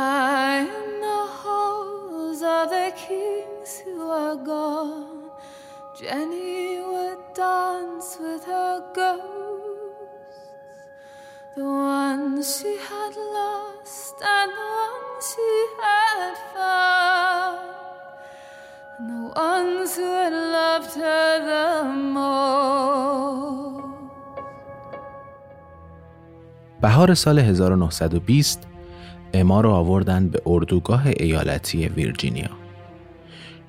High in the halls of the kings who are gone, Jenny would dance with her ghosts, the ones she had lost and the ones she had found, and the ones who had loved her the most. بهار سال 1920 اما را آوردن به اردوگاه ایالتی ویرجینیا.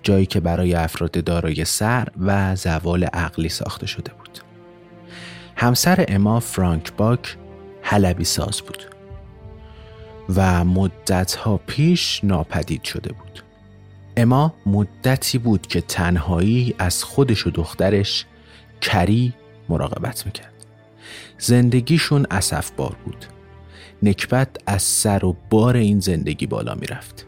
جایی که برای افراد دارای سر و زوال عقلی ساخته شده بود. همسر اما فرانک باک حلبی ساز بود و مدتها پیش ناپدید شده بود. اما مدتی بود که تنهایی از خودش و دخترش کری مراقبت می‌کرد. زندگیشون اصف بار بود. نکبت از سر و بار این زندگی بالا می‌رفت.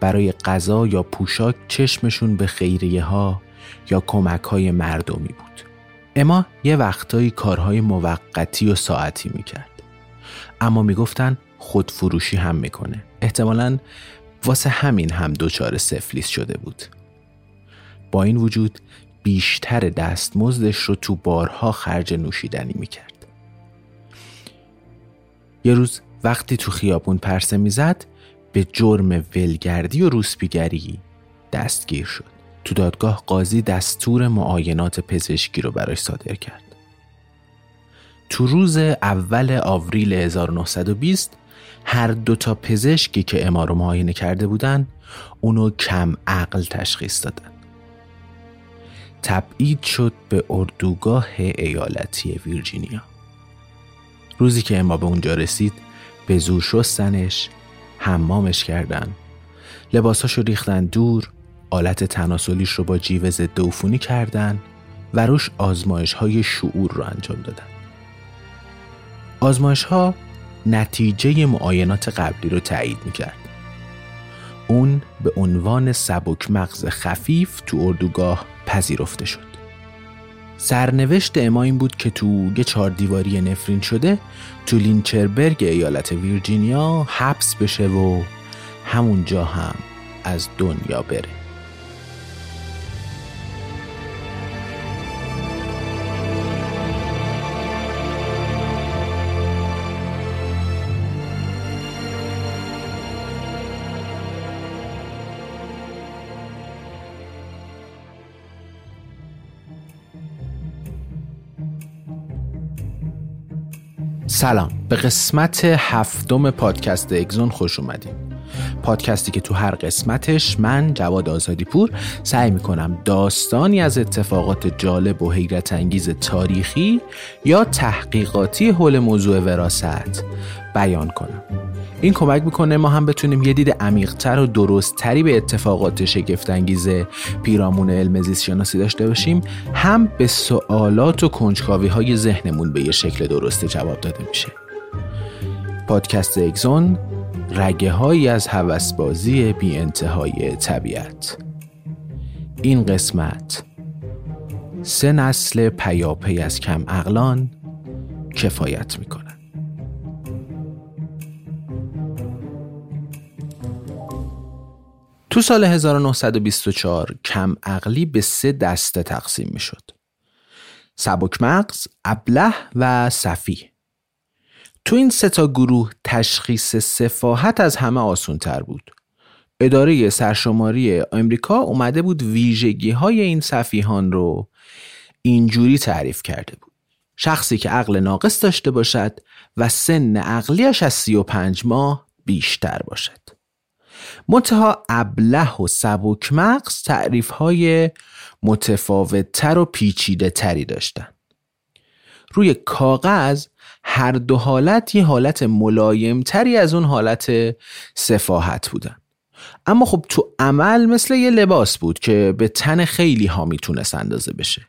برای غذا یا پوشاک چشمشون به خیریه ها یا کمک های مردمی بود. اما یه وقتایی کارهای موقتی و ساعتی می‌کرد. اما می‌گفتن خودفروشی هم می‌کنه. احتمالا واسه همین هم دچار سفلیس شده بود. با این وجود بیشتر دستمزدش رو تو بارها خرج نوشیدنی می‌کرد. یه روز وقتی تو خیابون پرسه می‌زد به جرم ولگردی و روسپیگری دستگیر شد. تو دادگاه قاضی دستور معاینات پزشکی رو براش صادر کرد. تو روز اول آوریل 1920 هر دو تا پزشکی که اما معاینه کرده بودن اونو کم عقل تشخیص دادن. تبعید شد به اردوگاه ایالتی ویرجینیا. روزی که اما به اونجا رسید به زور شستنش حمامش کردن. لباساشو ریختن دور آلت تناسلیش رو با جیوه ضد عفونی کردن و روش آزمایش های شعور رو انجام دادن. آزمایش ها نتیجه معاینات قبلی رو تایید می‌کرد. اون به عنوان سبک مغز خفیف تو اردوگاه پذیرفته شد. سرنوشت اما این بود که تو یه چهار دیواری نفرین شده تو لینچربرگ ایالت ویرجینیا حبس بشه و همونجا هم از دنیا بره. سلام. به قسمت هفتم پادکست اگزون خوش اومدیم پادکستی که تو هر قسمتش من جواد آزادی پور سعی می‌کنم داستانی از اتفاقات جالب و حیرت انگیز تاریخی یا تحقیقاتی حول موضوع وراست بیان کنم. این کمک می‌کنه ما هم بتونیم یه دید عمیقتر و درستتری به اتفاقات شگفتانگیز پیرامون علم زیست شناسی داشته باشیم. هم به سوالات و کنجکاوی های ذهنمون به یه شکل درست جواب داده میشه. پادکست اگزون رگه هایی از هوسبازی بی انتهای طبیعت این قسمت سه نسل پیاپی از کم اقلان کفایت می‌کنه تو سال 1924 کم عقلی به سه دسته تقسیم می شد. سبک مغز، ابله و صفی. تو این سه تا گروه تشخیص سفاحت از همه آسون تر بود. اداره سرشماری آمریکا اومده بود ویژگی های این صفیحان رو اینجوری تعریف کرده بود. شخصی که عقل ناقص داشته باشد و سن عقلیش از 35 ماه بیشتر باشد. منتها ابله و سبک مغز تعریف های متفاوت تر و پیچیده تری داشتن روی کاغذ هر دو حالت یه حالت ملایم تری از اون حالت سفاحت بودن. اما خب تو عمل مثل یه لباس بود که به تن خیلی ها می‌تونست اندازه بشه.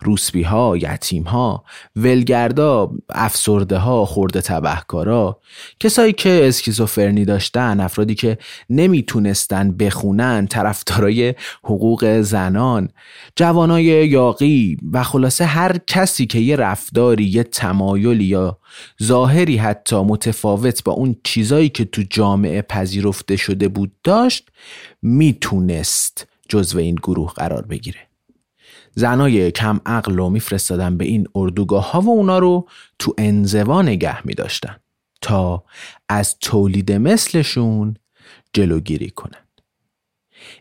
روسبی ها، یتیم ها، ولگردا، افسرده ها، خورده تبهکارا، کسایی که اسکیزوفرنی داشتن، افرادی که نمی‌تونستن بخونن، طرفدارای حقوق زنان، جوانای یاقی و خلاصه هر کسی که یه رفتاری، یه تمایلی یا ظاهری حتی متفاوت با اون چیزایی که تو جامعه پذیرفته شده بود داشت می‌تونست جزو این گروه قرار بگیره. زنای کم عقل رو میفرستادن به این اردوگاه ها و اونا رو تو انزوا نگه می داشتن تا از تولید مثلشون جلوگیری کنند.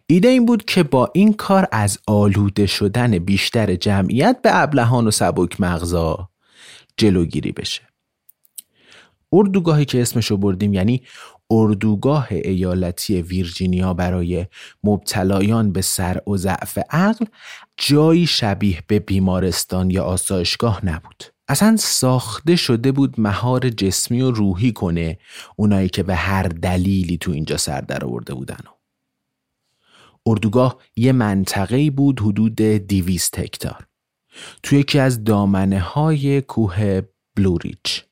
ایده این بود که با این کار از آلوده شدن بیشتر جمعیت به ابلهان و سبک مغزا جلوگیری بشه. اردوگاهی که اسمشو بردیم یعنی اردوگاه ایالتی ویرجینیا برای مبتلایان به سر و ضعف عقل جایی شبیه به بیمارستان یا آسایشگاه نبود. اصلا ساخته شده بود مهار جسمی و روحی کنه اونایی که به هر دلیلی تو اینجا سر در آورده بودن. اردوگاه یه منطقه بود حدود دیویست هکتار. توی یکی از دامنه های کوه بلوریچ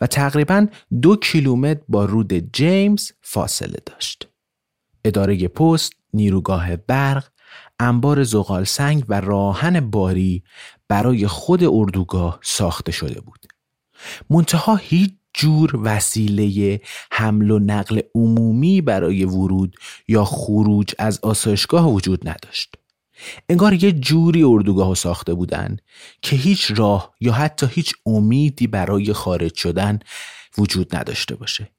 و تقریبا دو کیلومتر با رود جیمز فاصله داشت. اداره پست، نیروگاه برق، انبار زغال سنگ و راهن باری برای خود اردوگاه ساخته شده بود. منتها هیچ جور وسیله حمل و نقل عمومی برای ورود یا خروج از آسایشگاه وجود نداشت. انگار یه جوری اردوگاه ساخته بودن که هیچ راه یا حتی هیچ امیدی برای خارج شدن وجود نداشته باشه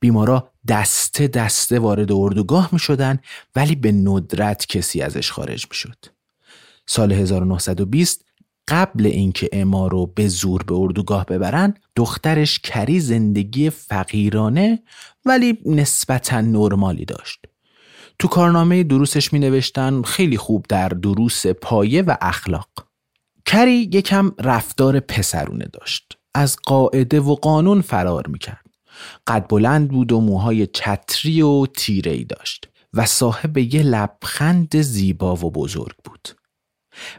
بیمارا دسته دسته وارد اردوگاه می شدن ولی به ندرت کسی ازش خارج می شد. سال 1920 قبل اینکه اما رو به زور به اردوگاه ببرن دخترش کری زندگی فقیرانه ولی نسبتا نرمالی داشت. تو کارنامه دروسش می نوشتن خیلی خوب در دروس پایه و اخلاق کری یکم رفتار پسرونه داشت از قاعده و قانون فرار می‌کرد قد بلند بود و موهای چتری و تیره داشت و صاحب یه لبخند زیبا و بزرگ بود.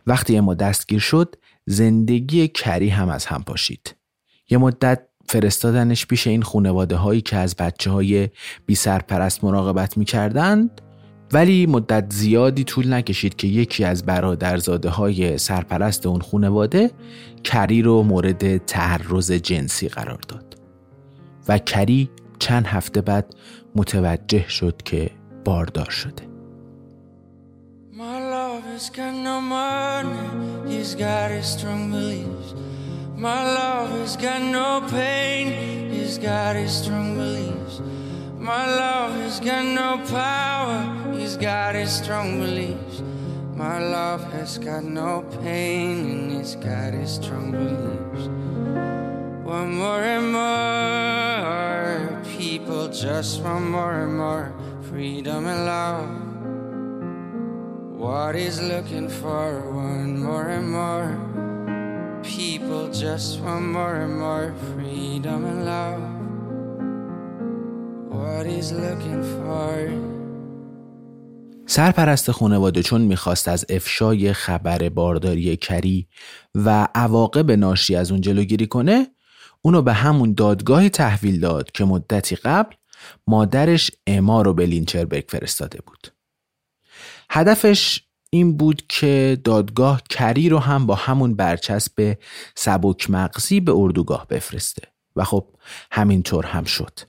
وقتی اما دستگیر شد زندگی کری هم از هم پاشید. یه مدت فرستادنش پیش این خونواده هایی که از بچه های بی سرپرست مراقبت می کردند ولی مدت زیادی طول نکشید که یکی از برادرزاده های سرپرست اون خونواده کری رو مورد تعرض جنسی قرار داد. و کری چند هفته بعد متوجه شد که باردار شده My love has got no power, he's got his strong beliefs. My love has got no pain, and he's got his strong beliefs. want more and more. People just want more and more freedom and love. What is looking for one more and more? People just want more and more freedom and love. What is looking for? سرپرست خانواده چون می‌خواست از افشای خبر بارداری کری و عواقب ناشی از اون جلوگیری کنه اونو به همون دادگاهی تحویل داد که مدتی قبل مادرش اما رو به لینچربرگ فرستاده بود. هدفش این بود که دادگاه کری رو هم با همون برچسب سبک مغزی به اردوگاه بفرسته و خب همینطور هم شد.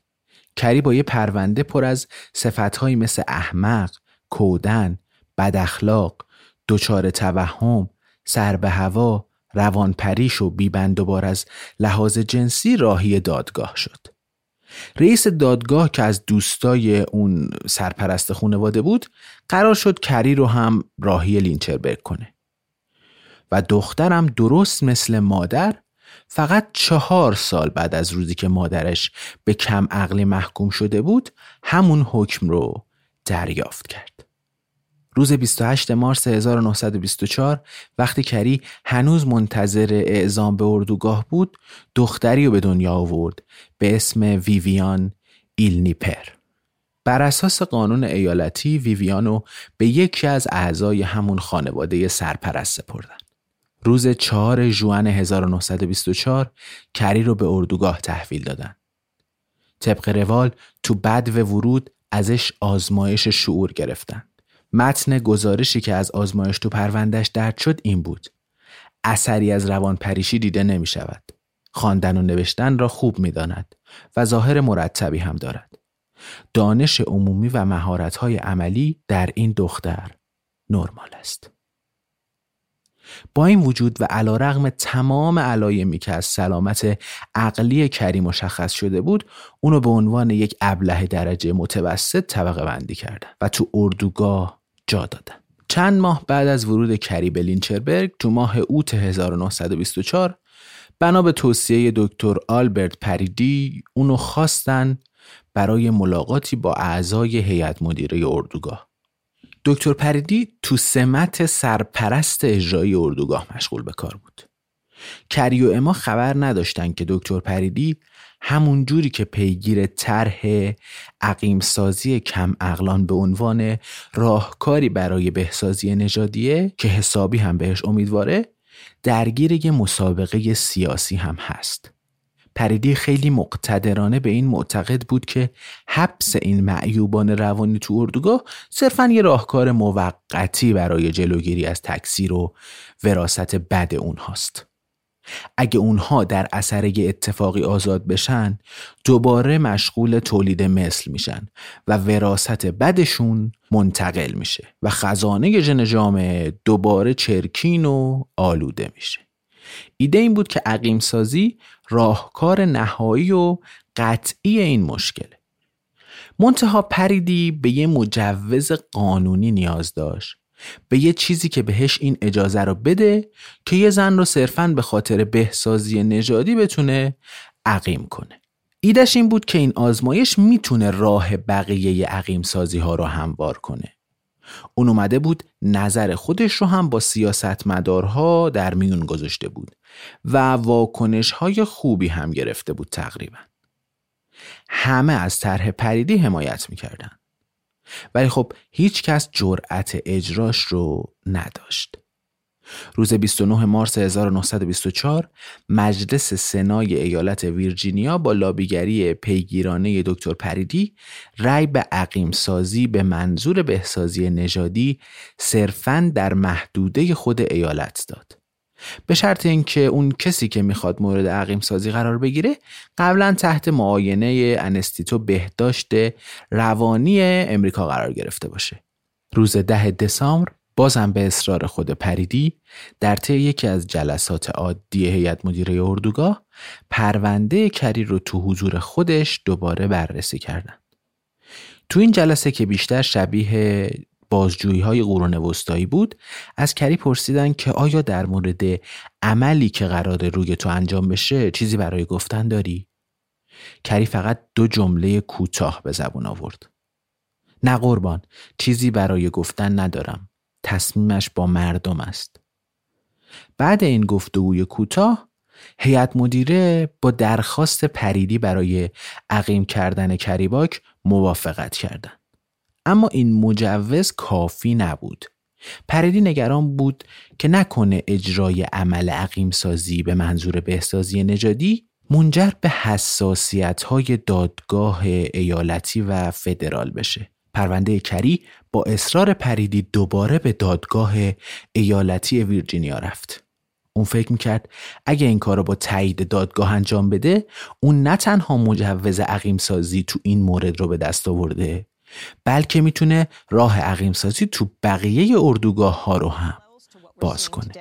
کری با یه پرونده پر از صفتهایی مثل احمق، کودن، بداخلاق، دچار توهم، سر به هوا، روانپریش و بیبند و بار از لحاظ جنسی راهی دادگاه شد. رئیس دادگاه که از دوستای اون سرپرست خانواده بود قرار شد کری رو هم راهی لینچربرگ کنه و دخترم درست مثل مادر فقط چهار سال بعد از روزی که مادرش به کم عقلی محکوم شده بود همون حکم رو دریافت کرد. روز 28 مارس 1924 وقتی کری هنوز منتظر اعزام به اردوگاه بود دختری رو به دنیا آورد به اسم ویویان ایلنیپر. بر اساس قانون ایالتی ویویانو به یکی از اعضای همون خانواده سرپرست سپردن. روز 4 ژوئن 1924 کری رو به اردوگاه تحویل دادن. طبق روال تو بد و ورود ازش آزمایش شعور گرفتن. متن گزارشی که از آزمایش تو پروندهش درد شد این بود. اثری از روان پریشی دیده نمی شود خواندن و نوشتن را خوب می داند و ظاهر مرتبی هم دارد. دانش عمومی و مهارت‌های عملی در این دختر نرمال است. با این وجود و علا رغم تمام علایمی که از سلامت عقلی کری مشخص شده بود اونو به عنوان یک ابله درجه متوسط طبقه بندی کردن و تو اردوگاه جا دادن چند ماه بعد از ورود کری به تو ماه اوت 1924 بنا به توصیه دکتر آلبرت پریدی اونو خواستن برای ملاقاتی با اعضای هیئت مدیره اردوگاه. دکتر پریدی تو سمت سرپرست اجرایی اردوگاه مشغول به کار بود. کری و اما خبر نداشتن که دکتر پریدی همون جوری که پیگیر طرح عقیم سازی کم اقلان به عنوان راهکاری برای بهسازی نژادیه که حسابی هم بهش امیدواره درگیر یه مسابقه سیاسی هم هست پریدی خیلی مقتدرانه به این معتقد بود که حبس این معیوبان روانی تو اردوگاه صرفا یه راهکار موقتی برای جلوگیری از تکثیر و وراست بد اونهاست. اگه اونها در اثر یه اتفاقی آزاد بشن دوباره مشغول تولید مثل میشن و وراست بدشون منتقل میشه و خزانه ژن جامعه دوباره چرکین و آلوده میشه. ایده این بود که عقیم سازی راهکار نهایی و قطعی این مشکله منتها پریدی به یه مجوز قانونی نیاز داشت به یه چیزی که بهش این اجازه رو بده که یه زن رو صرفا به خاطر بهسازی نژادی بتونه عقیم کنه. ایدش این بود که این آزمایش می‌تونه راه بقیه عقیم سازی ها رو هموار کنه. اون اومده بود نظر خودش رو هم با سیاستمدارها در میون گذاشته بود و واکنش های خوبی هم گرفته بود تقریبا. همه از طرح پریدی حمایت می‌کردن. ولی خب هیچ کس جرأت اجراش رو نداشت روز 29 مارس 1924 مجلس سنای ایالت ویرجینیا با لابیگری پیگیرانه دکتر پریدی رأی به عقیم سازی به منظور بهسازی نژادی صرفاً در محدوده خود ایالت داد. به شرط اینکه اون کسی که می‌خواد مورد عقیم سازی قرار بگیره قبلا تحت معاینه انستیتو بهداشت روانی امریکا قرار گرفته باشه. روز ده دسامبر بازم به اصرار خود پریدی در طی یکی از جلسات عادی هیئت مدیره اردوگاه پرونده کری رو تو حضور خودش دوباره بررسی کردن. تو این جلسه که بیشتر شبیه بازجویی های قرون وسطایی بود از کری پرسیدن که آیا در مورد عملی که قرار روی تو انجام بشه چیزی برای گفتن داری؟ کری فقط دو جمله کوتاه به زبون آورد. نه قربان چیزی برای گفتن ندارم. تصمیمش با مردم است. بعد این گفتگوی کوتاه هیئت مدیره با درخواست پریدی برای عقیم کردن کریباک موافقت کردند. اما این مجوز کافی نبود. پریدی نگران بود که نکنه اجرای عمل عقیم سازی به منظور بهسازی نژادی منجر به حساسیت های دادگاه ایالتی و فدرال بشه. پرونده کری با اصرار پریدی دوباره به دادگاه ایالتی ویرجینیا رفت. اون فکر می‌کرد اگه این کار با تایید دادگاه انجام بده اون نه تنها مجوز عقیم سازی تو این مورد رو به دست آورده بلکه می‌تونه راه عقیم سازی تو بقیه اردوگاه ها رو هم باز کنه.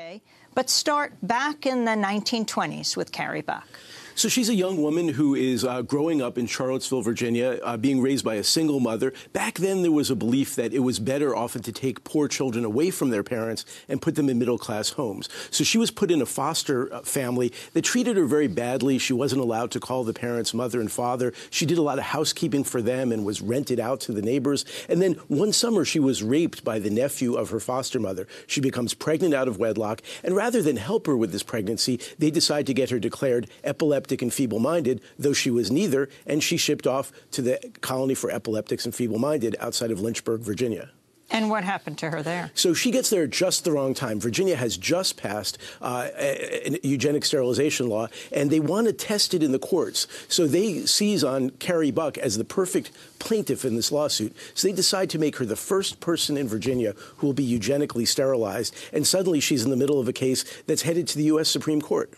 But start back in the 1920s with Carrie Buck. So she's a young woman who is uh, growing up in Charlottesville, Virginia, uh, being raised by a single mother. Back then, there was a belief that it was better often to take poor children away from their parents and put them in middle class homes. So she was put in a foster uh, family that treated her very badly. She wasn't allowed to call the parents mother and father. She did a lot of housekeeping for them and was rented out to the neighbors. And then one summer, she was raped by the nephew of her foster mother. She becomes pregnant out of wedlock. And rather than help her with this pregnancy, they decide to get her declared epileptic epileptic and feeble minded, though she was neither, and she shipped off to the colony for epileptics and feeble minded outside of Lynchburg, Virginia. And what happened to her there? So she gets there just the wrong time. Virginia has just passed uh, a, a eugenic sterilization law, and they want to test it in the courts. So they seize on Carrie Buck as the perfect plaintiff in this lawsuit. So they decide to make her the first person in Virginia who will be eugenically sterilized. And suddenly she's in the middle of a case that's headed to the U.S. Supreme Court.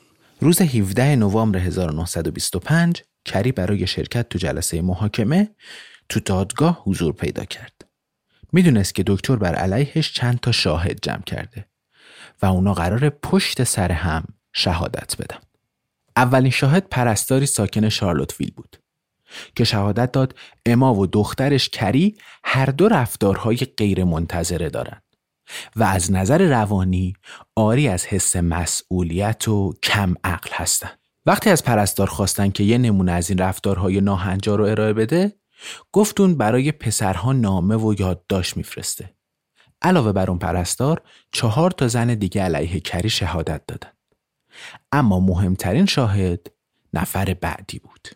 روز 17 نوامبر 1925 کری برای شرکت تو جلسه محاکمه تو دادگاه حضور پیدا کرد. می‌دونست که دکتر بر علیهش چند تا شاهد جمع کرده و اونا قرار پشت سر هم شهادت بدن. اولین شاهد پرستاری ساکن شارلوتویل بود که شهادت داد اما و دخترش کری هر دو رفتارهای غیر منتظره دارن. و از نظر روانی آری از حس مسئولیت و کم عقل هستند. وقتی از پرستار خواستن که یه نمونه از این رفتارهای ناهنجار رو ارائه بده گفتون برای پسرها نامه و یادداشت میفرسته. علاوه بر اون پرستار چهار تا زن دیگه علیه کری شهادت دادن. اما مهمترین شاهد نفر بعدی بود.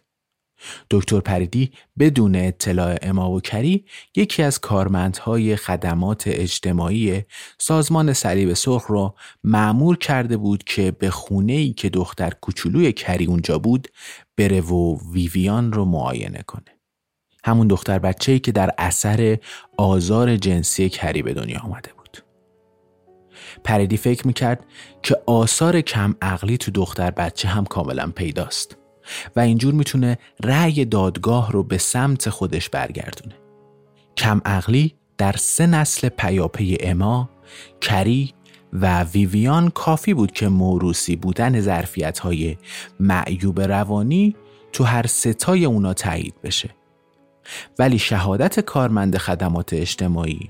دکتر پریدی بدون اطلاع اما و کری یکی از کارمندهای خدمات اجتماعی سازمان صلیب سرخ را معمور کرده بود که به خونه ای که دختر کوچولوی کری اونجا بود بره و ویویان رو معاینه کنه. همون دختر بچه ای که در اثر آزار جنسی کری به دنیا آمده بود. پریدی فکر می‌کرد که آثار کم عقلی تو دختر بچه هم کاملا پیداست. و اینجور می‌تونه رأی دادگاه رو به سمت خودش برگردونه. کم عقلی در سه نسل پیاپی اما، کری و ویویان کافی بود که موروسی بودن ظرفیت های معیوب روانی تو هر ستای اونا تایید بشه. ولی شهادت کارمند خدمات اجتماعی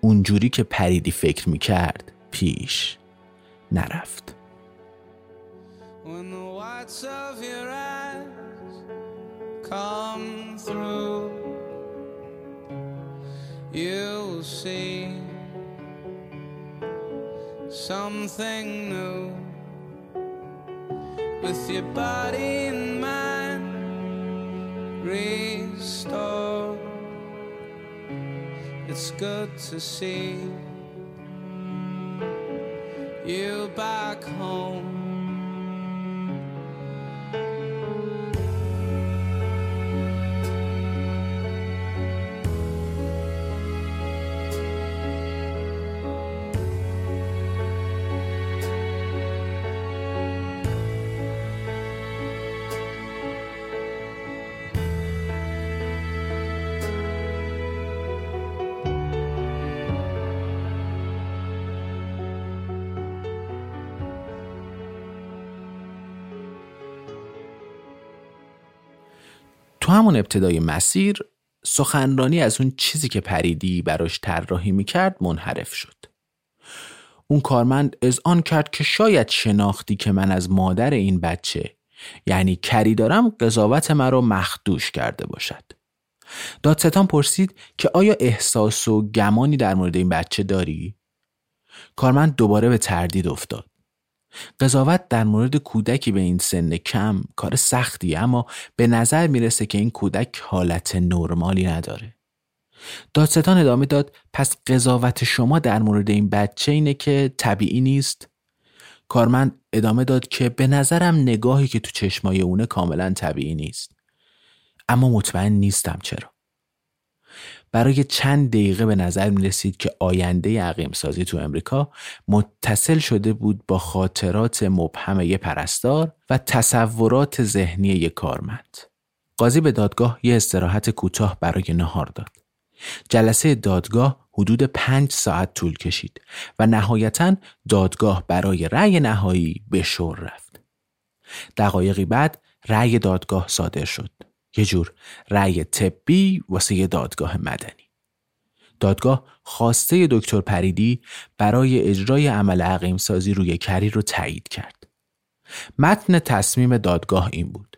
اونجوری که پریدی فکر می‌کرد پیش نرفت. your eyes come through, you'll see something new with your body and mind restored. It's good to see you back home. تو همون ابتدای مسیر سخنرانی از اون چیزی که پریدی براش طراحی می‌کرد منحرف شد. اون کارمند از آن کرد که شاید شناختی که من از مادر این بچه یعنی کری دارم قضاوت مرا مخدوش کرده باشد. دادستان پرسید که آیا احساس و گمانی در مورد این بچه داری؟ کارمند دوباره به تردید افتاد. قضاوت در مورد کودکی به این سن کم کار سختی اما به نظر می‌رسه که این کودک حالت نرمالی نداره. دادستان ادامه داد پس قضاوت شما در مورد این بچه اینه که طبیعی نیست؟ کارمند ادامه داد که به نظرم نگاهی که تو چشمای اونه کاملا طبیعی نیست. اما مطمئن نیستم چرا. برای چند دقیقه به نظر می رسید که آینده عقیم سازی تو امریکا متصل شده بود با خاطرات مبهم یه پرستار و تصورات ذهنی یک کارمند. قاضی به دادگاه یه استراحت کوتاه برای نهار داد. جلسه دادگاه حدود پنج ساعت طول کشید و نهایتا دادگاه برای رأی نهایی به شور رفت. دقایقی بعد رأی دادگاه صادر شد. یه جور رأی طبی واسه یه دادگاه مدنی. دادگاه خواسته دکتر پریدی برای اجرای عمل عقیم سازی روی کری رو تایید کرد. متن تصمیم دادگاه این بود.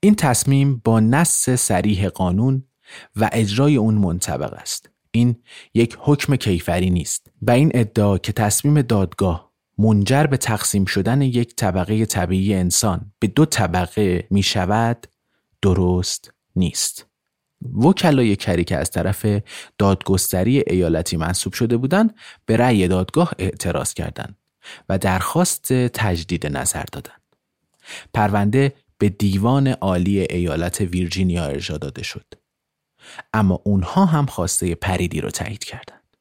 این تصمیم با نص سریح قانون و اجرای اون منطبق است. این یک حکم کیفری نیست و این ادعا که تصمیم دادگاه منجر به تقسیم شدن یک طبقه طبیعی انسان به دو طبقه می شود درست نیست. وکلای کری که از طرف دادگستری ایالتی منصوب شده بودند به رأی دادگاه اعتراض کردند و درخواست تجدید نظر دادند. پرونده به دیوان عالی ایالت ویرجینیا ارجا داده شد. اما اونها هم خواسته پریدی رو تایید کردند.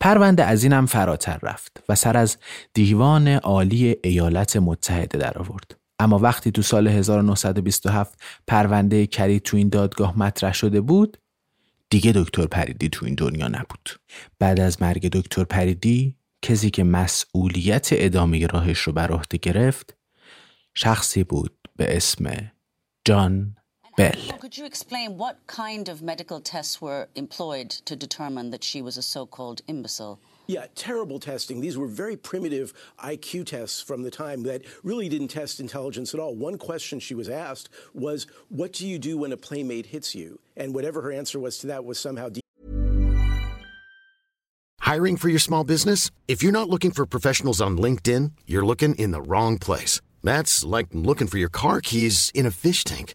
پرونده از اینم فراتر رفت و سر از دیوان عالی ایالت متحده در آورد. اما وقتی تو سال 1927 پرونده کری تو این دادگاه مطرح شده بود دیگه دکتر پریدی تو این دنیا نبود. بعد از مرگ دکتر پریدی کسی که مسئولیت ادامه راهش رو بر عهده گرفت شخصی بود به اسم جان what kind of imbecile? Yeah, terrible testing. These were very primitive IQ tests from the time that really didn't test intelligence at all. One question she was asked was, What do you do when a playmate hits you? And whatever her answer was to that was somehow. De- Hiring for your small business? If you're not looking for professionals on LinkedIn, you're looking in the wrong place. That's like looking for your car keys in a fish tank.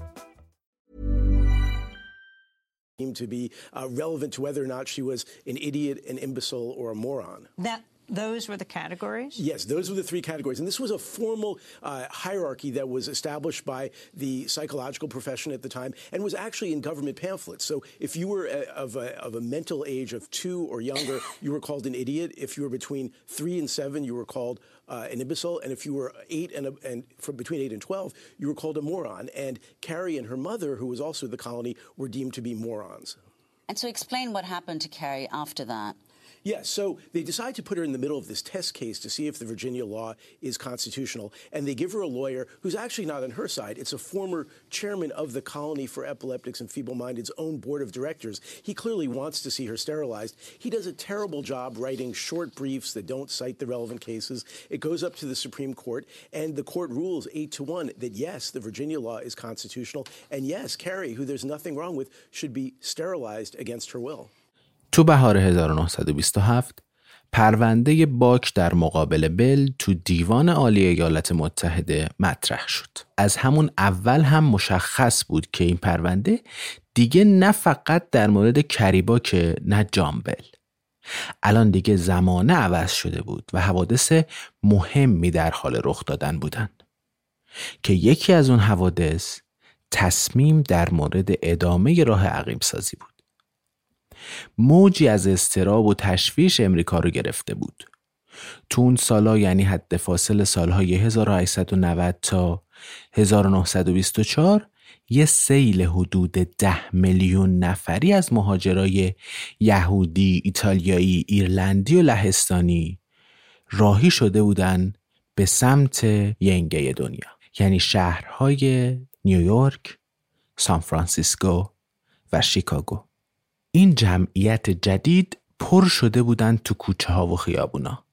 To be uh, relevant to whether or not she was an idiot, an imbecile, or a moron. That those were the categories? Yes, those were the three categories. And this was a formal uh, hierarchy that was established by the psychological profession at the time and was actually in government pamphlets. So if you were a, of, a, of a mental age of two or younger, you were called an idiot. If you were between three and seven, you were called uh, an imbecile. And if you were eight and, and from between eight and 12, you were called a moron. And Carrie and her mother, who was also the colony, were deemed to be morons. And so explain what happened to Carrie after that. Yes, so they decide to put her in the middle of this test case to see if the Virginia law is constitutional, and they give her a lawyer who's actually not on her side. It's a former chairman of the Colony for Epileptics and Feeble-Minded's own board of directors. He clearly wants to see her sterilized. He does a terrible job writing short briefs that don't cite the relevant cases. It goes up to the Supreme Court, and the court rules eight to one that yes, the Virginia law is constitutional, and yes, Carrie, who there's nothing wrong with, should be sterilized against her will. تو بهار 1927 پرونده باک در مقابل بل تو دیوان عالی ایالات متحده مطرح شد. از همون اول هم مشخص بود که این پرونده دیگه نه فقط در مورد کریباک نه جامبل. الان دیگه زمانه عوض شده بود و حوادث مهمی در حال رخ دادن بودند. که یکی از اون حوادث تصمیم در مورد ادامه راه عقیم سازی بود. موجی از استراب و تشویش امریکا رو گرفته بود. تو اون سالا یعنی حد فاصل سالهای 1890 تا 1924 یه سیل حدود ده میلیون نفری از مهاجرای یهودی، ایتالیایی، ایرلندی و لهستانی راهی شده بودن به سمت ینگه دنیا یعنی شهرهای نیویورک، سان فرانسیسکو و شیکاگو این جمعیت جدید پر شده بودند تو کوچه ها و خیابونا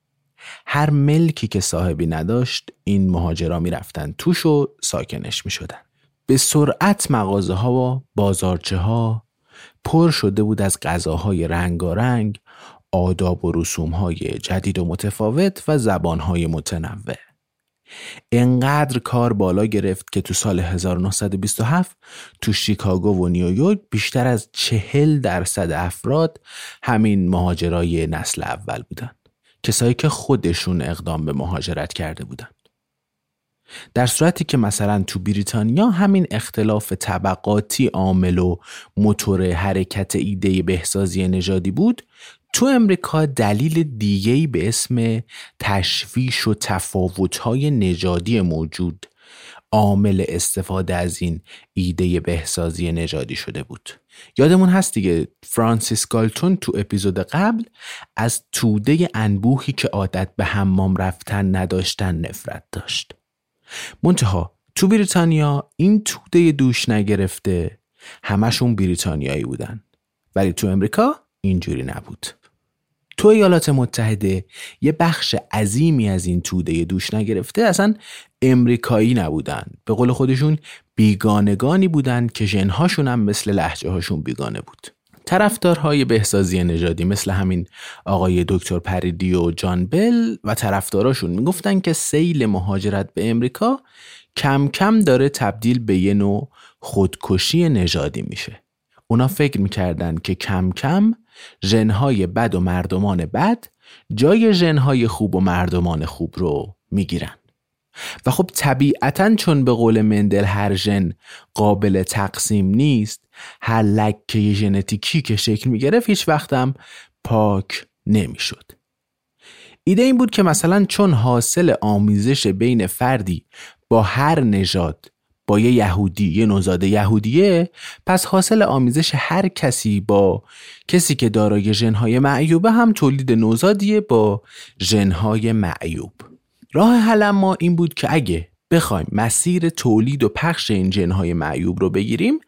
هر ملکی که صاحبی نداشت این مهاجرا می رفتن توش و ساکنش می شدن. به سرعت مغازه ها و بازارچه ها پر شده بود از غذاهای رنگارنگ آداب و رسوم های جدید و متفاوت و زبان های متنوع انقدر کار بالا گرفت که تو سال 1927 تو شیکاگو و نیویورک بیشتر از چهل درصد افراد همین مهاجرای نسل اول بودن. کسایی که خودشون اقدام به مهاجرت کرده بودن. در صورتی که مثلا تو بریتانیا همین اختلاف طبقاتی عامل و موتور حرکت ایده بهسازی نژادی بود تو امریکا دلیل دیگهی به اسم تشویش و تفاوتهای نژادی موجود عامل استفاده از این ایده بهسازی نژادی شده بود. یادمون هست دیگه فرانسیس گالتون تو اپیزود قبل از توده انبوهی که عادت به حمام رفتن نداشتن نفرت داشت. منتها تو بریتانیا این توده دوش نگرفته همشون بریتانیایی بودن. ولی تو امریکا اینجوری نبود. تو ایالات متحده یه بخش عظیمی از این توده دوش نگرفته اصلا امریکایی نبودن. به قول خودشون بیگانگانی بودن که ژنهاشون هم مثل لحجه هاشون بیگانه بود. طرفدارهای بهسازی نژادی مثل همین آقای دکتر پریدی و جان بل و طرفداراشون می‌گفتن که سیل مهاجرت به امریکا کم کم داره تبدیل به یه نوع خودکشی نژادی میشه. اونا فکر می‌کردن که کم کم ژنهای بد و مردمان بد جای ژنهای خوب و مردمان خوب رو می‌گیرن. و خب طبیعتا چون به قول مندل هر ژن قابل تقسیم نیست هر لکه ژنتیکی که شکل می‌گرفت هیچ وقتم پاک نمی‌شد. ایده این بود که مثلا چون حاصل آمیزش بین فردی با هر نژاد با یه یهودی یه نوزاد یهودیه پس حاصل آمیزش هر کسی با کسی که دارای ژنهای معیوبه هم تولید نوزادیه با ژنهای معیوب. راه حل ما این بود که اگه بخوایم مسیر تولید و پخش این ژنهای معیوب رو بگیریم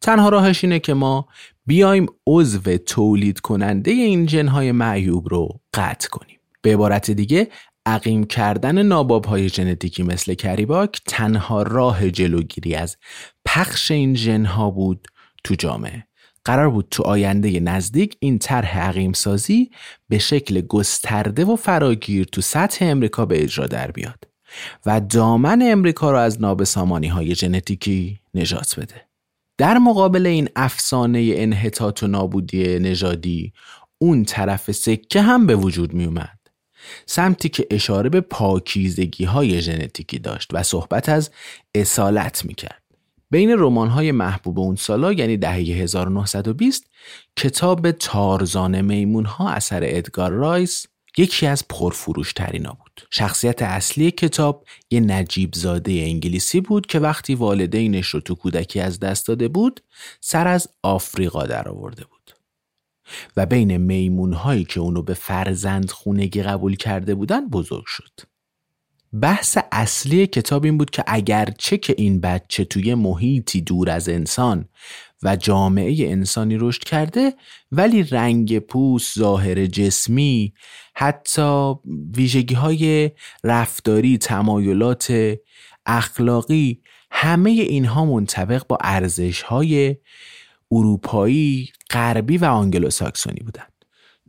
تنها راهش اینه که ما بیایم عضو تولید کننده این ژنهای معیوب رو قطع کنیم. به عبارت دیگه عقیم کردن ناباب های ژنتیکی مثل کریباک تنها راه جلوگیری از پخش این ژنها بود تو جامعه. قرار بود تو آینده نزدیک این طرح عقیم سازی به شکل گسترده و فراگیر تو سطح امریکا به اجرا در بیاد و دامن امریکا را از نابسامانی های ژنتیکی نجات بده. در مقابل این افسانه انحطاط و نابودی نژادی اون طرف سکه هم به وجود می اومد سمتی که اشاره به پاکیزگی های ژنتیکی داشت و صحبت از اصالت می‌کرد. بین رمان های محبوب اون سالا یعنی دهه 1920 کتاب تارزان میمون ها اثر ادگار رایس یکی از پرفروش ترینا بود. شخصیت اصلی کتاب یه نجیب زاده انگلیسی بود که وقتی والدینش رو تو کودکی از دست داده بود سر از آفریقا در آورده بود. و بین میمون هایی که اونو به فرزند خونگی قبول کرده بودن بزرگ شد. بحث اصلی کتاب این بود که اگرچه که این بچه توی محیطی دور از انسان و جامعه انسانی رشد کرده ولی رنگ پوست، ظاهر جسمی، حتی ویژگی های رفتاری، تمایلات اخلاقی همه اینها منطبق با ارزش های اروپایی، غربی و آنگلو ساکسونی بودند.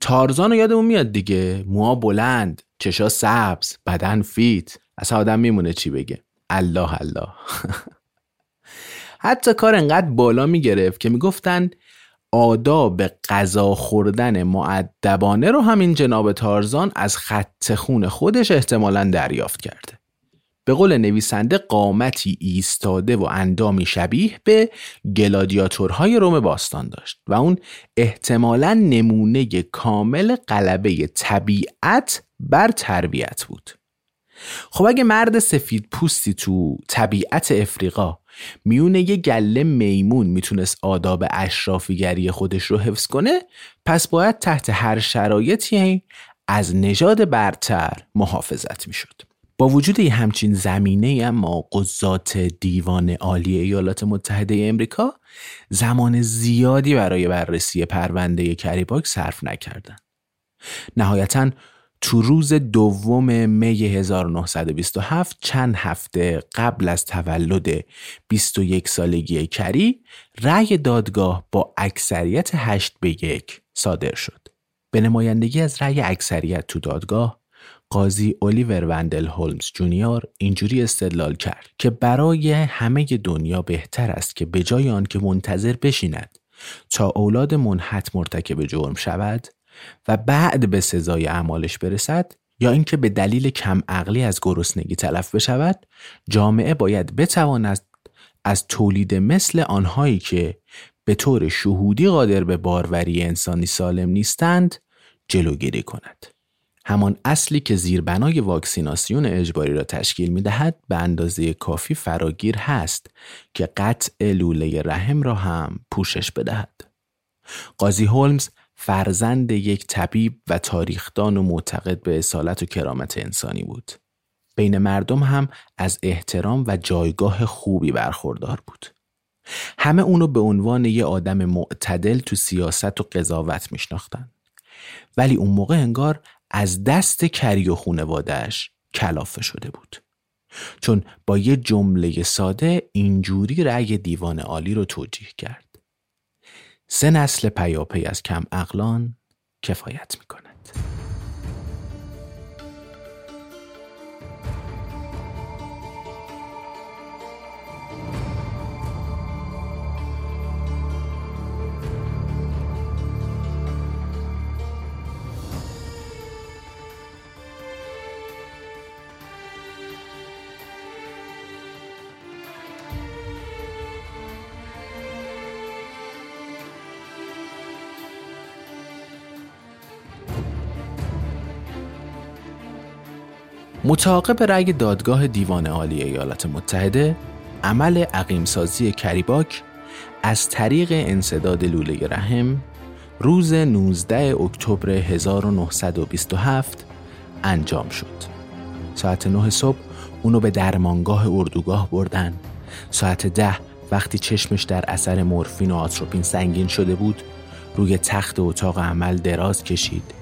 تارزان رو یادمون میاد دیگه. موها بلند چشا سبز بدن fit. اصلا آدم میمونه چی بگه. الله الله. حتی کار انقدر بالا می‌گرفت که می‌گفتن آداب غذا خوردن مؤدبانه رو همین جناب تارزان از خط خون خودش احتمالا دریافت کرده. به قول نویسنده قامتی ایستاده و اندامی شبیه به گلادیاتورهای روم باستان داشت و اون احتمالا نمونه کامل قلبه طبیعت بر تربیت بود خب اگه مرد سفید پوستی تو طبیعت افریقا میونه یه گله میمون می‌تونست آداب اشرافیگری خودش رو حفظ کنه پس باید تحت هر شرایطی از نژاد برتر محافظت می‌شد. با وجود همچین زمینه اما قضات دیوان عالی ایالات متحده امریکا زمان زیادی برای بررسی پرونده کریباک صرف نکردند. نهایتا تو روز دوم می 1927 چند هفته قبل از تولد 21 سالگی کری رأی دادگاه با اکثریت 8 به یک صادر شد. به نمایندگی از رأی اکثریت تو دادگاه قاضی الیور وندل هولمز جونیور اینجوری استدلال کرد که برای همه دنیا بهتر است که به جای آن که منتظر بشیند تا اولاد منحت مرتکب جرم شود و بعد به سزای اعمالش برسد یا اینکه به دلیل کم عقلی از گرسنگی تلف بشود جامعه باید بتواند از تولید مثل آنهایی که به طور شهودی قادر به باروری انسانی سالم نیستند جلوگیری کند. همان اصلی که زیربنای واکسیناسیون اجباری را تشکیل می دهد به اندازه کافی فراگیر هست که قطع لوله رحم را هم پوشش بدهد. قاضی هولمز فرزند یک طبیب و تاریخدان و معتقد به اصالت و کرامت انسانی بود. بین مردم هم از احترام و جایگاه خوبی برخوردار بود. همه اونو به عنوان یه آدم معتدل تو سیاست و قضاوت میشناختن. ولی اون موقع انگار از دست کری و خونوادهش کلافه شده بود. چون با یه جمله ساده اینجوری رأی دیوان عالی رو توجیه کرد. سه نسل پیاپی از کم اقلان کفایت می‌کنه. متعاقب رأی دادگاه دیوان عالی ایالات متحده عمل عقیمسازی کریباک از طریق انصداد لوله رحم روز 19 اکتبر 1927 انجام شد. ساعت 9 صبح اونو به درمانگاه اردوگاه بردن. ساعت ده وقتی چشمش در اثر مورفین و آتروپین سنگین شده بود روی تخت اتاق عمل دراز کشید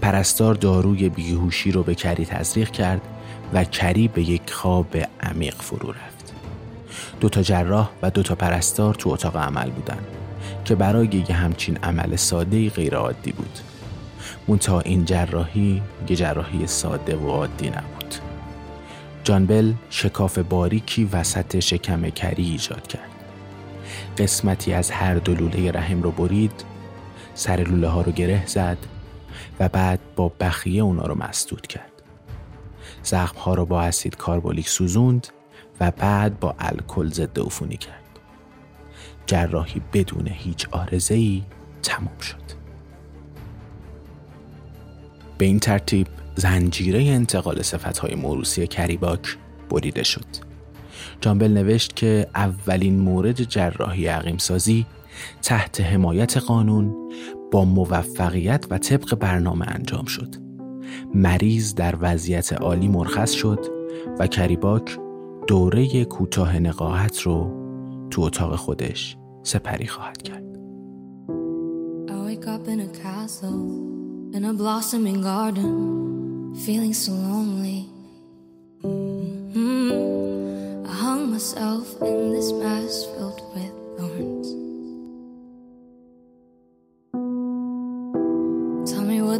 پرستار داروی بیهوشی رو به کری تزریق کرد و کری به یک خواب عمیق فرو رفت. دو تا جراح و دو تا پرستار تو اتاق عمل بودن که برای یه همچین عمل ساده غیر عادی بود. منتها این جراحی یه جراحی ساده و عادی نبود. جانبل شکاف باریکی وسط شکم کری ایجاد کرد. قسمتی از هر دو لوله رحم رو برید، سر لوله ها رو گره زد و بعد با بخیه اونا رو مسدود کرد. زخم ها رو با اسید کاربولیک سوزوند و بعد با الکل ضد عفونی کرد. جراحی بدون هیچ آرزه ای تمام شد. به این ترتیب زنجیره انتقال های موروسی کریباک بریده شد. جانبل نوشت که اولین مورد جراحی عقیم سازی تحت حمایت قانون با موفقیت و طبق برنامه انجام شد. مریض در وضعیت عالی مرخص شد و کریباک دوره کوتاه نقاهت رو تو اتاق خودش سپری خواهد کرد.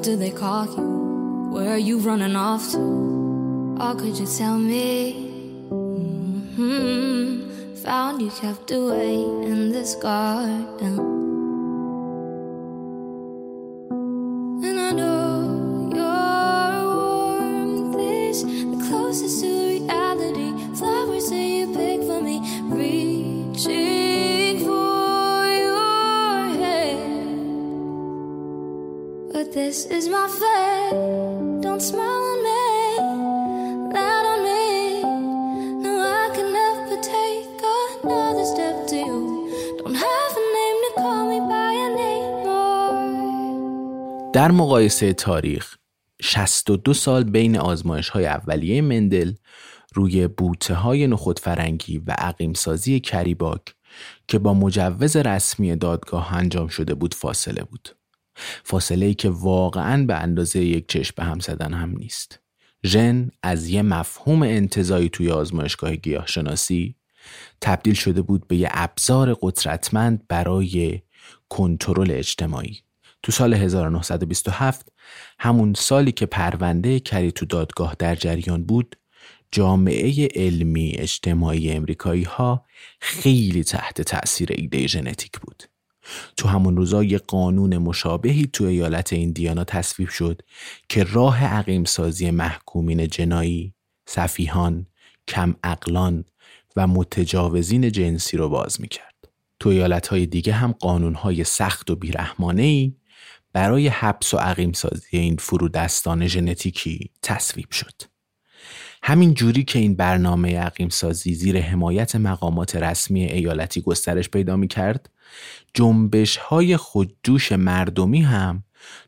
What do they call you? Where are you running off to? Or could you tell me? Mm-hmm. Found you kept away in this garden. This is my fate. Don't smile on me, that on me. No, I can never take another step to you. Don't have a name to call me by anymore. در مقایسه تاریخ 62 سال بین آزمایش های اولیه مندل روی بوته های نخود فرنگی و عقیمسازی کریباک که با مجوز رسمی دادگاه انجام شده بود فاصله بود. فاصله ای که واقعا به اندازه یک چشم به هم زدن هم نیست. ژن از یه مفهوم انتظایی توی آزمایشگاه گیاهشناسی تبدیل شده بود به یه ابزار قدرتمند برای کنترل اجتماعی. تو سال 1927 همون سالی که پرونده کری تو دادگاه در جریان بود جامعه علمی اجتماعی امریکایی ها خیلی تحت تأثیر ایده ژنتیک بود. تو همون روزا یه قانون مشابهی تو ایالت ایندیانا تصویب شد که راه عقیم سازی محکومین جنایی، سفیهان، کم اقلان و متجاوزین جنسی رو باز می‌کرد. تو ایالت های دیگه هم قانون های سخت و بیرحمانه ای برای حبس و عقیم سازی این فرودستان ژنتیکی تصویب شد. همین جوری که این برنامه عقیم سازی زیر حمایت مقامات رسمی ایالتی گسترش پیدا می کرد جنبش های خودجوش مردمی هم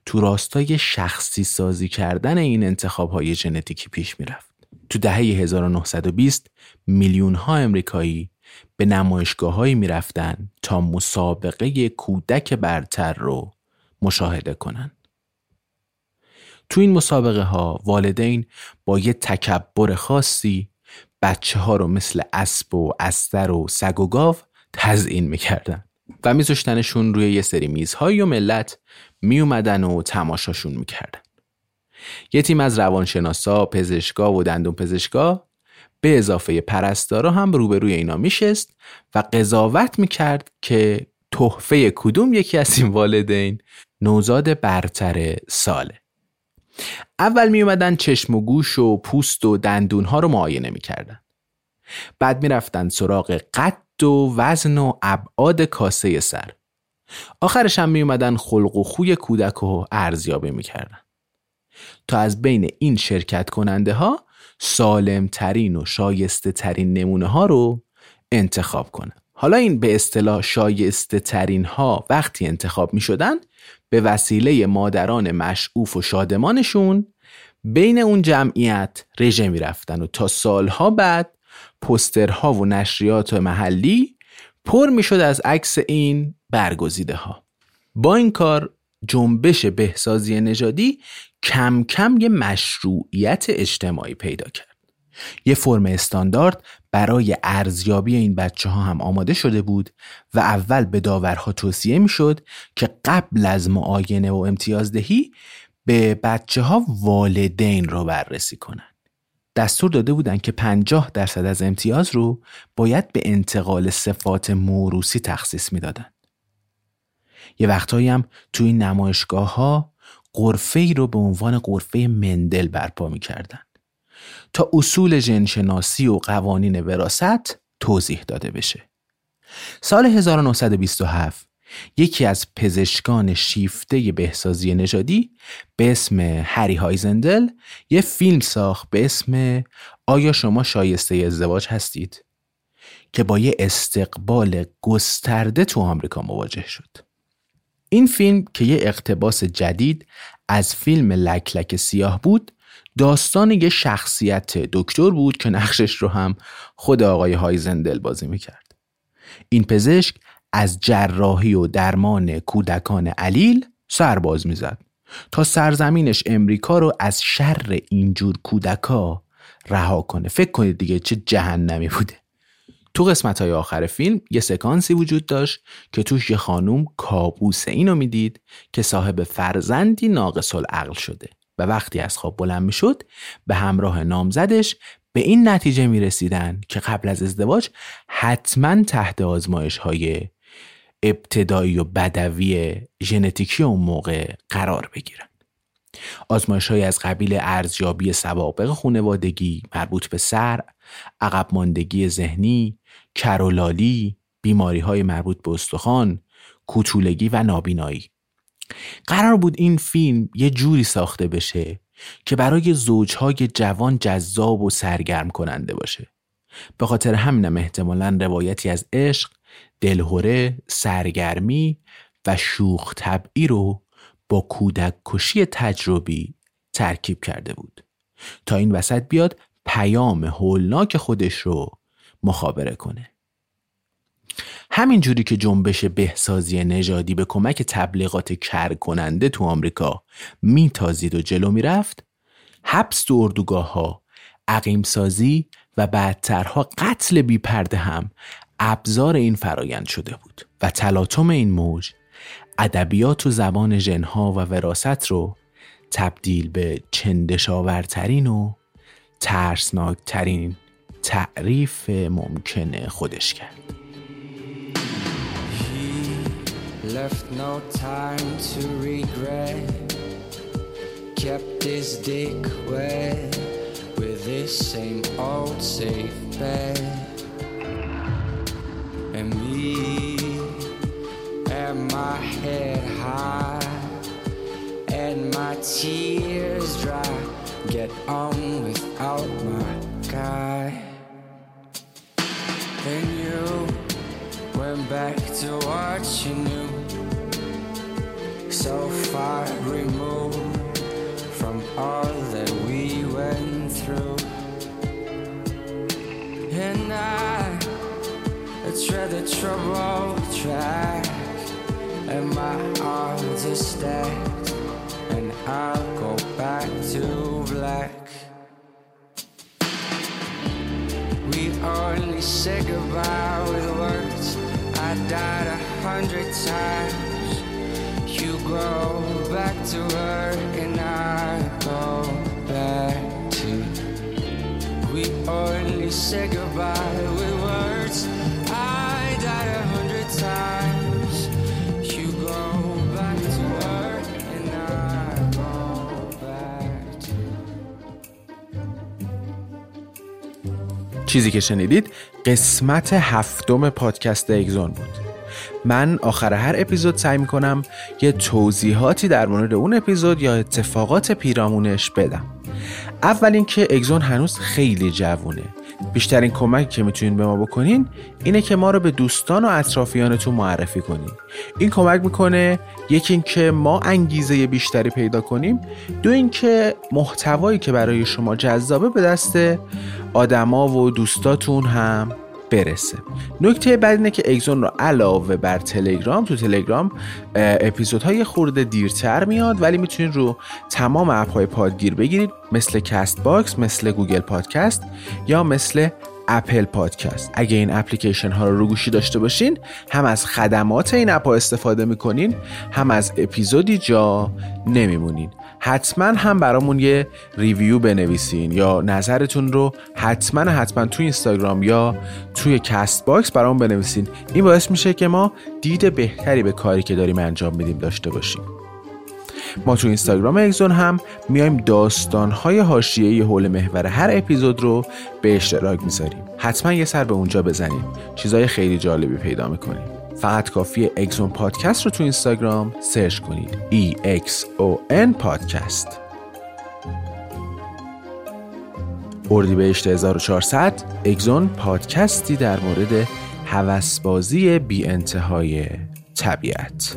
تو راستای شخصی سازی کردن این انتخاب های ژنتیکی پیش می رفت. تو دهه 1920 میلیون ها امریکایی به نمایشگاه هایی می رفتن تا مسابقه کودک برتر رو مشاهده کنند. تو این مسابقه ها والدین با یه تکبر خاصی بچه ها رو مثل اسب و استر و سگ و گاو تزئین می‌کردن و میذاشتنشون روی یه سری میزهایی و ملت میومدن و تماشاشون می‌کردن. یه تیم از روانشناسا، پزشکا و دندون پزشکا به اضافه پرستارا هم روبروی اینا میشست و قضاوت می‌کرد که تحفه کدوم یکی از این والدین نوزاد برتر ساله. اول می اومدن چشم و گوش و پوست و دندون ها رو معاینه می‌کردن. بعد می‌رفتن سراغ قد و وزن و ابعاد کاسه سر. آخرش هم می اومدن خلق و خوی کودک رو ارزیابی می‌کردن. تا از بین این شرکت کننده ها سالم ترین و شایسته ترین نمونه ها رو انتخاب کنن. حالا این به اصطلاح شایسته ترین ها وقتی انتخاب می شدن به وسیله مادران مشعوف و شادمانشون بین اون جمعیت رژه می رفتن و تا سالها بعد پسترها و نشریات محلی پر می شد از عکس این برگزیده ها با این کار جنبش بهسازی نژادی کم کم یه مشروعیت اجتماعی پیدا کرد یه فرم استاندارد برای ارزیابی این بچه ها هم آماده شده بود و اول به داورها توصیه می شد که قبل از معاینه و امتیازدهی به بچه ها والدین رو بررسی کنند. دستور داده بودند که 50 درصد از امتیاز رو باید به انتقال صفات موروسی تخصیص می‌دادند. یه وقتایی هم توی این نمایشگاه ها قرفه ای رو به عنوان قرفه مندل برپا می‌کردن. تا اصول جنشناسی و قوانین وراست توضیح داده بشه. سال 1927 یکی از پزشکان شیفته بهسازی نژادی به اسم هری هایزندل یه فیلم ساخت به اسم آیا شما شایسته ازدواج هستید؟ که با یه استقبال گسترده تو آمریکا مواجه شد. این فیلم که یه اقتباس جدید از فیلم لک لک سیاه بود داستان یه شخصیت دکتر بود که نقشش رو هم خود آقای هایزندل بازی می‌کرد این پزشک از جراحی و درمان کودکان علیل سرباز می‌زد تا سرزمینش امریکا رو از شر اینجور کودکا رها کنه. فکر کنید دیگه چه جهنمی بوده. تو قسمت های آخر فیلم یه سکانسی وجود داشت که توش یه خانوم کابوس اینو می‌دید که صاحب فرزندی ناقص العقل شده و وقتی از خواب بلند می‌شد به همراه نامزدش به این نتیجه می رسیدن که قبل از ازدواج حتما تحت آزمایش های ابتدایی و بدوی ژنتیکی اون موقع قرار بگیرن. آزمایش های از قبیل ارزیابی سوابق خانوادگی مربوط به سر، عقب ماندگی ذهنی، کرولالی، بیماری های مربوط به استخوان، کوچولگی و نابینایی. قرار بود این فیلم یه جوری ساخته بشه که برای زوجهای جوان جذاب و سرگرم کننده باشه. به خاطر همینم احتمالا روایتی از عشق، دلهوره، سرگرمی و شوخ طبعی رو با کودک کشی تجربی ترکیب کرده بود. تا این وسط بیاد پیام هولناک خودش رو مخابره کنه. همین جوری که جنبش بهسازی نژادی به کمک تبلیغات کر کننده تو آمریکا میتازید و جلو می‌رفت حبس تو اردوگاه ها عقیم سازی و بعدترها قتل بی پرده هم ابزار این فرایند شده بود و تلاطم این موج ادبیات و زبان ژنها و وراست رو تبدیل به چندشاورترین و ترسناکترین تعریف ممکن خودش کرد. Left no time to regret Kept his dick wet with this same old safe bet And me and my head high And my tears dry. Get on without my guy. And you went back to what you knew. So far removed from all that we went through. And I tread the troubled track And my odds are stacked And I'll go back to black. We only say goodbye with words. I died a hundred times. You go back to her and I go back to We only say goodbye with چیزی که شنیدید قسمت هفتم پادکست اگزون بود. من آخر هر اپیزود سعی می‌کنم یه توضیحاتی در مورد اون اپیزود یا اتفاقات پیرامونش بدم. اول اینکه اگزون هنوز خیلی جوونه. بیشترین کمکی که می‌تونین به ما بکنین اینه که ما رو به دوستان و اطرافیانتون معرفی کنین. این کمک می‌کنه یکی اینکه ما انگیزه بیشتری پیدا کنیم دو اینکه محتوایی که برای شما جذابه به دست آدما و دوستاتون هم برسه. نکته بعد اینه که اگزون رو علاوه بر تلگرام تو تلگرام اپیزودها یه خورده دیرتر میاد ولی می‌تونید رو تمام اپ های پادگیر بگیرید مثل Castbox مثل Google Podcast یا مثل Apple Podcast. اگه این اپلیکیشن ها رو رو گوشی داشته باشین هم از خدمات این اپ ها استفاده می‌کنین هم از اپیزودی جا نمیمونین. حتما هم برامون یه review بنویسین یا نظرتون رو حتما حتما توی اینستاگرام یا توی Castbox برامون بنویسین. این باعث میشه که ما دید بهتری به کاری که داریم انجام میدیم داشته باشیم. ما تو اینستاگرام اگزون هم میایم داستانهای حاشیه‌ای حول محور هر اپیزود رو به اشتراک می‌ذاریم. حتما یه سر به اونجا بزنین. چیزای خیلی جالبی پیدا می‌کنین. فقط کافیه اگزون پادکست رو تو اینستاگرام search کنید. E X O N پادکست. اردیبهشت 1400 اگزون پادکستی در مورد هوسبازی بی انتهای طبیعت.